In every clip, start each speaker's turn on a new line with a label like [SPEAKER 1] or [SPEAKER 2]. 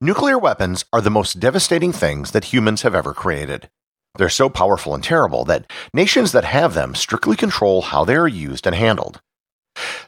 [SPEAKER 1] Nuclear weapons are the most devastating things that humans have ever created. They're so powerful and terrible that nations that have them strictly control how they are used and handled.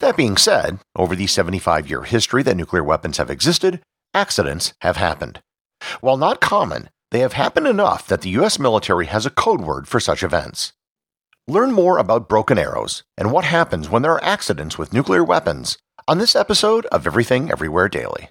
[SPEAKER 1] That being said, over the 75 year history that nuclear weapons have existed, accidents have happened. While not common, they have happened enough that the US military has a code word for such events. Learn more about broken arrows and what happens when there are accidents with nuclear weapons on this episode of Everything Everywhere Daily.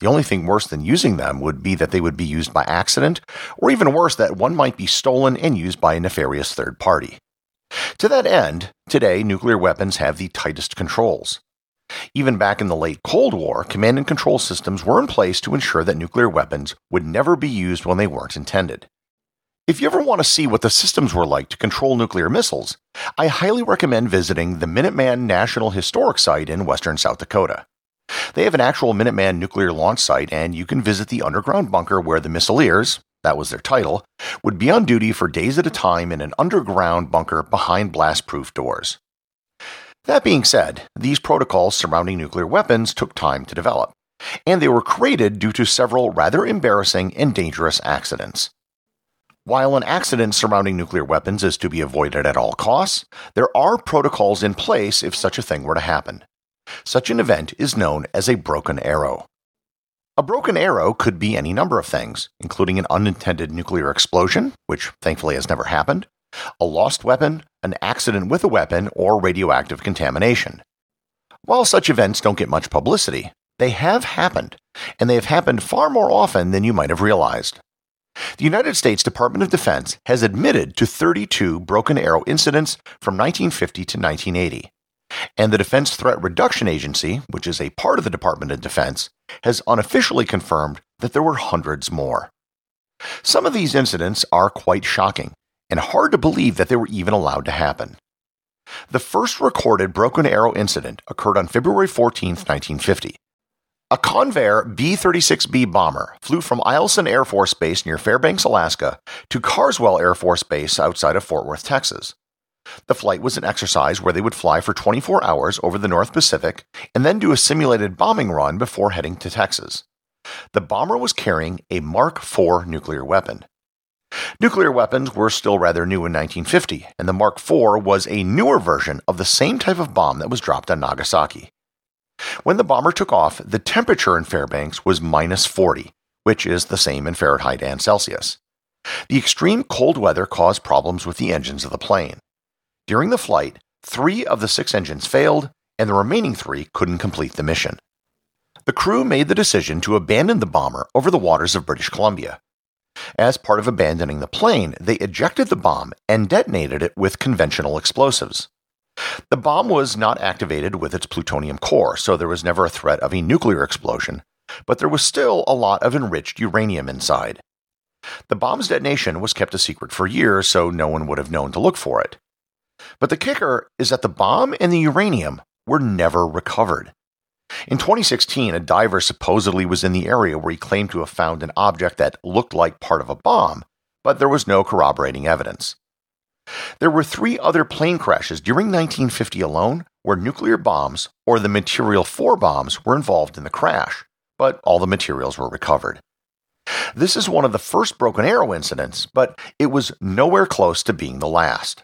[SPEAKER 1] The only thing worse than using them would be that they would be used by accident, or even worse, that one might be stolen and used by a nefarious third party. To that end, today nuclear weapons have the tightest controls. Even back in the late Cold War, command and control systems were in place to ensure that nuclear weapons would never be used when they weren't intended. If you ever want to see what the systems were like to control nuclear missiles, I highly recommend visiting the Minuteman National Historic Site in western South Dakota. They have an actual Minuteman nuclear launch site, and you can visit the underground bunker where the missileers, that was their title, would be on duty for days at a time in an underground bunker behind blast proof doors. That being said, these protocols surrounding nuclear weapons took time to develop, and they were created due to several rather embarrassing and dangerous accidents. While an accident surrounding nuclear weapons is to be avoided at all costs, there are protocols in place if such a thing were to happen. Such an event is known as a broken arrow. A broken arrow could be any number of things, including an unintended nuclear explosion, which thankfully has never happened, a lost weapon, an accident with a weapon, or radioactive contamination. While such events don't get much publicity, they have happened, and they have happened far more often than you might have realized. The United States Department of Defense has admitted to 32 broken arrow incidents from 1950 to 1980. And the Defense Threat Reduction Agency, which is a part of the Department of Defense, has unofficially confirmed that there were hundreds more. Some of these incidents are quite shocking and hard to believe that they were even allowed to happen. The first recorded Broken Arrow incident occurred on February 14, 1950. A Convair B 36B bomber flew from Eielson Air Force Base near Fairbanks, Alaska, to Carswell Air Force Base outside of Fort Worth, Texas. The flight was an exercise where they would fly for 24 hours over the North Pacific and then do a simulated bombing run before heading to Texas. The bomber was carrying a Mark IV nuclear weapon. Nuclear weapons were still rather new in 1950, and the Mark IV was a newer version of the same type of bomb that was dropped on Nagasaki. When the bomber took off, the temperature in Fairbanks was minus 40, which is the same in Fahrenheit and Celsius. The extreme cold weather caused problems with the engines of the plane. During the flight, three of the six engines failed, and the remaining three couldn't complete the mission. The crew made the decision to abandon the bomber over the waters of British Columbia. As part of abandoning the plane, they ejected the bomb and detonated it with conventional explosives. The bomb was not activated with its plutonium core, so there was never a threat of a nuclear explosion, but there was still a lot of enriched uranium inside. The bomb's detonation was kept a secret for years, so no one would have known to look for it. But the kicker is that the bomb and the uranium were never recovered. In 2016, a diver supposedly was in the area where he claimed to have found an object that looked like part of a bomb, but there was no corroborating evidence. There were three other plane crashes during 1950 alone where nuclear bombs or the material for bombs were involved in the crash, but all the materials were recovered. This is one of the first Broken Arrow incidents, but it was nowhere close to being the last.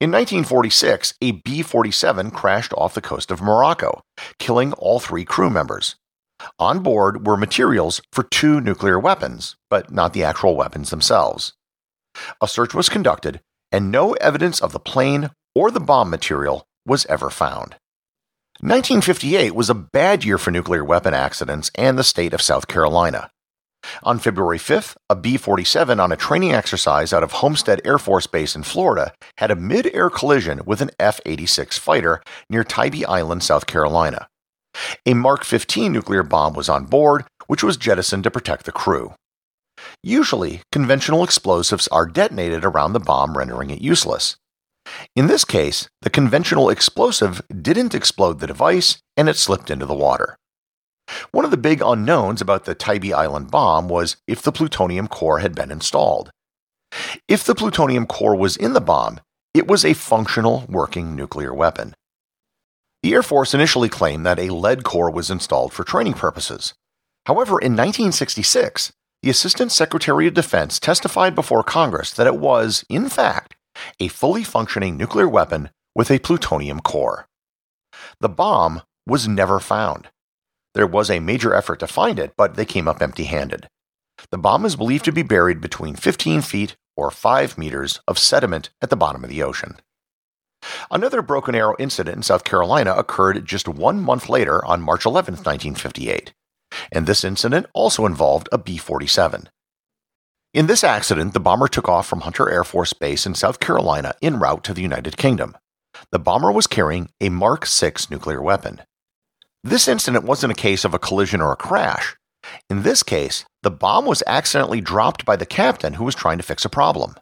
[SPEAKER 1] In 1946, a B 47 crashed off the coast of Morocco, killing all three crew members. On board were materials for two nuclear weapons, but not the actual weapons themselves. A search was conducted, and no evidence of the plane or the bomb material was ever found. 1958 was a bad year for nuclear weapon accidents and the state of South Carolina. On February 5th, a B 47 on a training exercise out of Homestead Air Force Base in Florida had a mid air collision with an F 86 fighter near Tybee Island, South Carolina. A Mark 15 nuclear bomb was on board, which was jettisoned to protect the crew. Usually, conventional explosives are detonated around the bomb, rendering it useless. In this case, the conventional explosive didn't explode the device and it slipped into the water. One of the big unknowns about the Tybee Island bomb was if the plutonium core had been installed. If the plutonium core was in the bomb, it was a functional working nuclear weapon. The Air Force initially claimed that a lead core was installed for training purposes. However, in 1966, the Assistant Secretary of Defense testified before Congress that it was, in fact, a fully functioning nuclear weapon with a plutonium core. The bomb was never found. There was a major effort to find it, but they came up empty handed. The bomb is believed to be buried between 15 feet or 5 meters of sediment at the bottom of the ocean. Another Broken Arrow incident in South Carolina occurred just one month later on March 11, 1958, and this incident also involved a B 47. In this accident, the bomber took off from Hunter Air Force Base in South Carolina en route to the United Kingdom. The bomber was carrying a Mark 6 nuclear weapon. This incident wasn't a case of a collision or a crash. In this case, the bomb was accidentally dropped by the captain who was trying to fix a problem.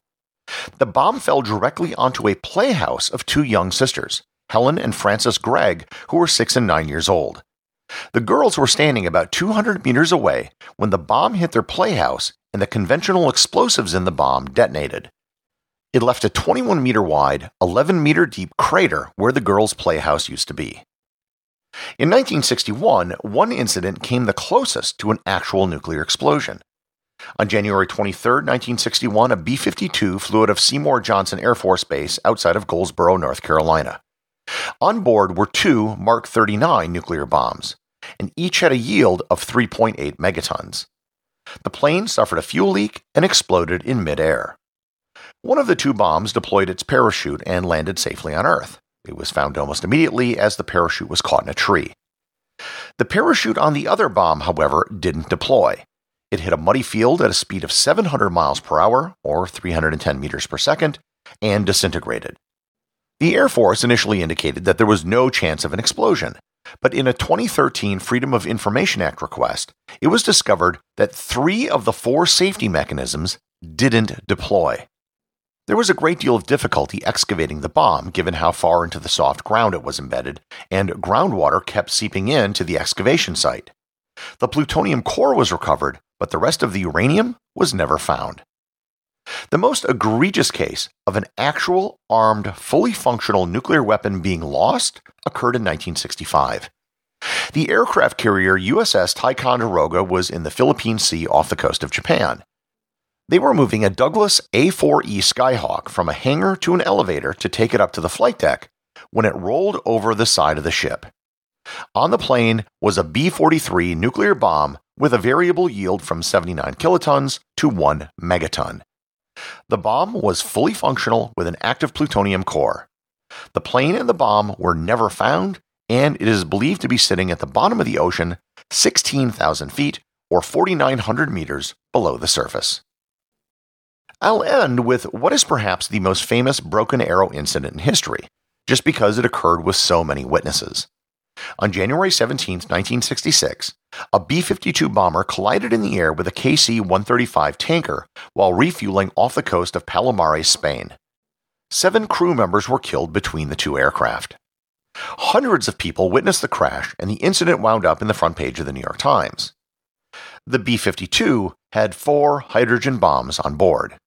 [SPEAKER 1] The bomb fell directly onto a playhouse of two young sisters, Helen and Frances Gregg, who were six and nine years old. The girls were standing about 200 meters away when the bomb hit their playhouse and the conventional explosives in the bomb detonated. It left a 21 meter wide, 11 meter deep crater where the girls' playhouse used to be. In 1961, one incident came the closest to an actual nuclear explosion. On January 23, 1961, a B 52 flew out of Seymour Johnson Air Force Base outside of Goldsboro, North Carolina. On board were two Mark 39 nuclear bombs, and each had a yield of 3.8 megatons. The plane suffered a fuel leak and exploded in midair. One of the two bombs deployed its parachute and landed safely on Earth. It was found almost immediately as the parachute was caught in a tree. The parachute on the other bomb, however, didn't deploy. It hit a muddy field at a speed of 700 miles per hour, or 310 meters per second, and disintegrated. The Air Force initially indicated that there was no chance of an explosion, but in a 2013 Freedom of Information Act request, it was discovered that three of the four safety mechanisms didn't deploy. There was a great deal of difficulty excavating the bomb given how far into the soft ground it was embedded, and groundwater kept seeping in to the excavation site. The plutonium core was recovered, but the rest of the uranium was never found. The most egregious case of an actual armed, fully functional nuclear weapon being lost occurred in 1965. The aircraft carrier USS Ticonderoga was in the Philippine Sea off the coast of Japan. They were moving a Douglas A 4E Skyhawk from a hangar to an elevator to take it up to the flight deck when it rolled over the side of the ship. On the plane was a B 43 nuclear bomb with a variable yield from 79 kilotons to 1 megaton. The bomb was fully functional with an active plutonium core. The plane and the bomb were never found, and it is believed to be sitting at the bottom of the ocean, 16,000 feet or 4,900 meters below the surface. I'll end with what is perhaps the most famous Broken Arrow incident in history, just because it occurred with so many witnesses. On January 17, 1966, a B 52 bomber collided in the air with a KC 135 tanker while refueling off the coast of Palomares, Spain. Seven crew members were killed between the two aircraft. Hundreds of people witnessed the crash, and the incident wound up in the front page of the New York Times. The B 52 had four hydrogen bombs on board.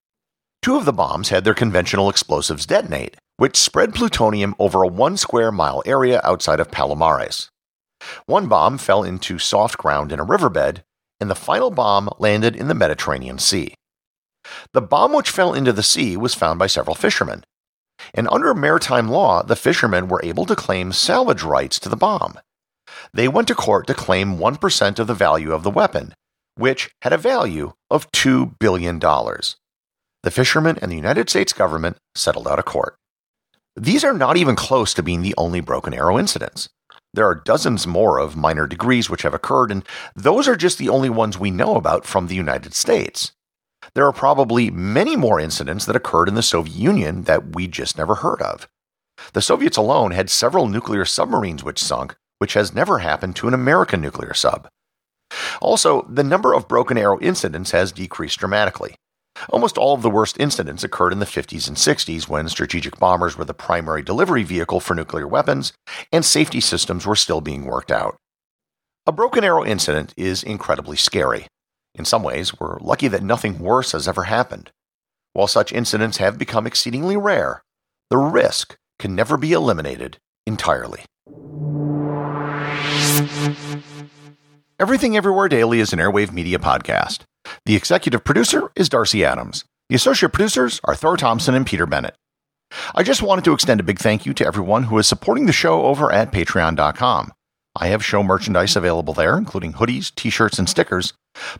[SPEAKER 1] Two of the bombs had their conventional explosives detonate, which spread plutonium over a one square mile area outside of Palomares. One bomb fell into soft ground in a riverbed, and the final bomb landed in the Mediterranean Sea. The bomb which fell into the sea was found by several fishermen, and under maritime law, the fishermen were able to claim salvage rights to the bomb. They went to court to claim 1% of the value of the weapon, which had a value of $2 billion. The fishermen and the United States government settled out of court. These are not even close to being the only Broken Arrow incidents. There are dozens more of minor degrees which have occurred, and those are just the only ones we know about from the United States. There are probably many more incidents that occurred in the Soviet Union that we just never heard of. The Soviets alone had several nuclear submarines which sunk, which has never happened to an American nuclear sub. Also, the number of Broken Arrow incidents has decreased dramatically. Almost all of the worst incidents occurred in the 50s and 60s when strategic bombers were the primary delivery vehicle for nuclear weapons and safety systems were still being worked out. A Broken Arrow incident is incredibly scary. In some ways, we're lucky that nothing worse has ever happened. While such incidents have become exceedingly rare, the risk can never be eliminated entirely. Everything Everywhere Daily is an Airwave Media podcast. The executive producer is Darcy Adams. The associate producers are Thor Thompson and Peter Bennett. I just wanted to extend a big thank you to everyone who is supporting the show over at patreon.com. I have show merchandise available there, including hoodies, t shirts, and stickers.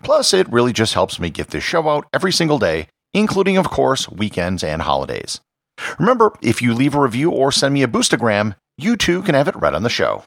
[SPEAKER 1] Plus, it really just helps me get this show out every single day, including, of course, weekends and holidays. Remember, if you leave a review or send me a boostagram, you too can have it read on the show.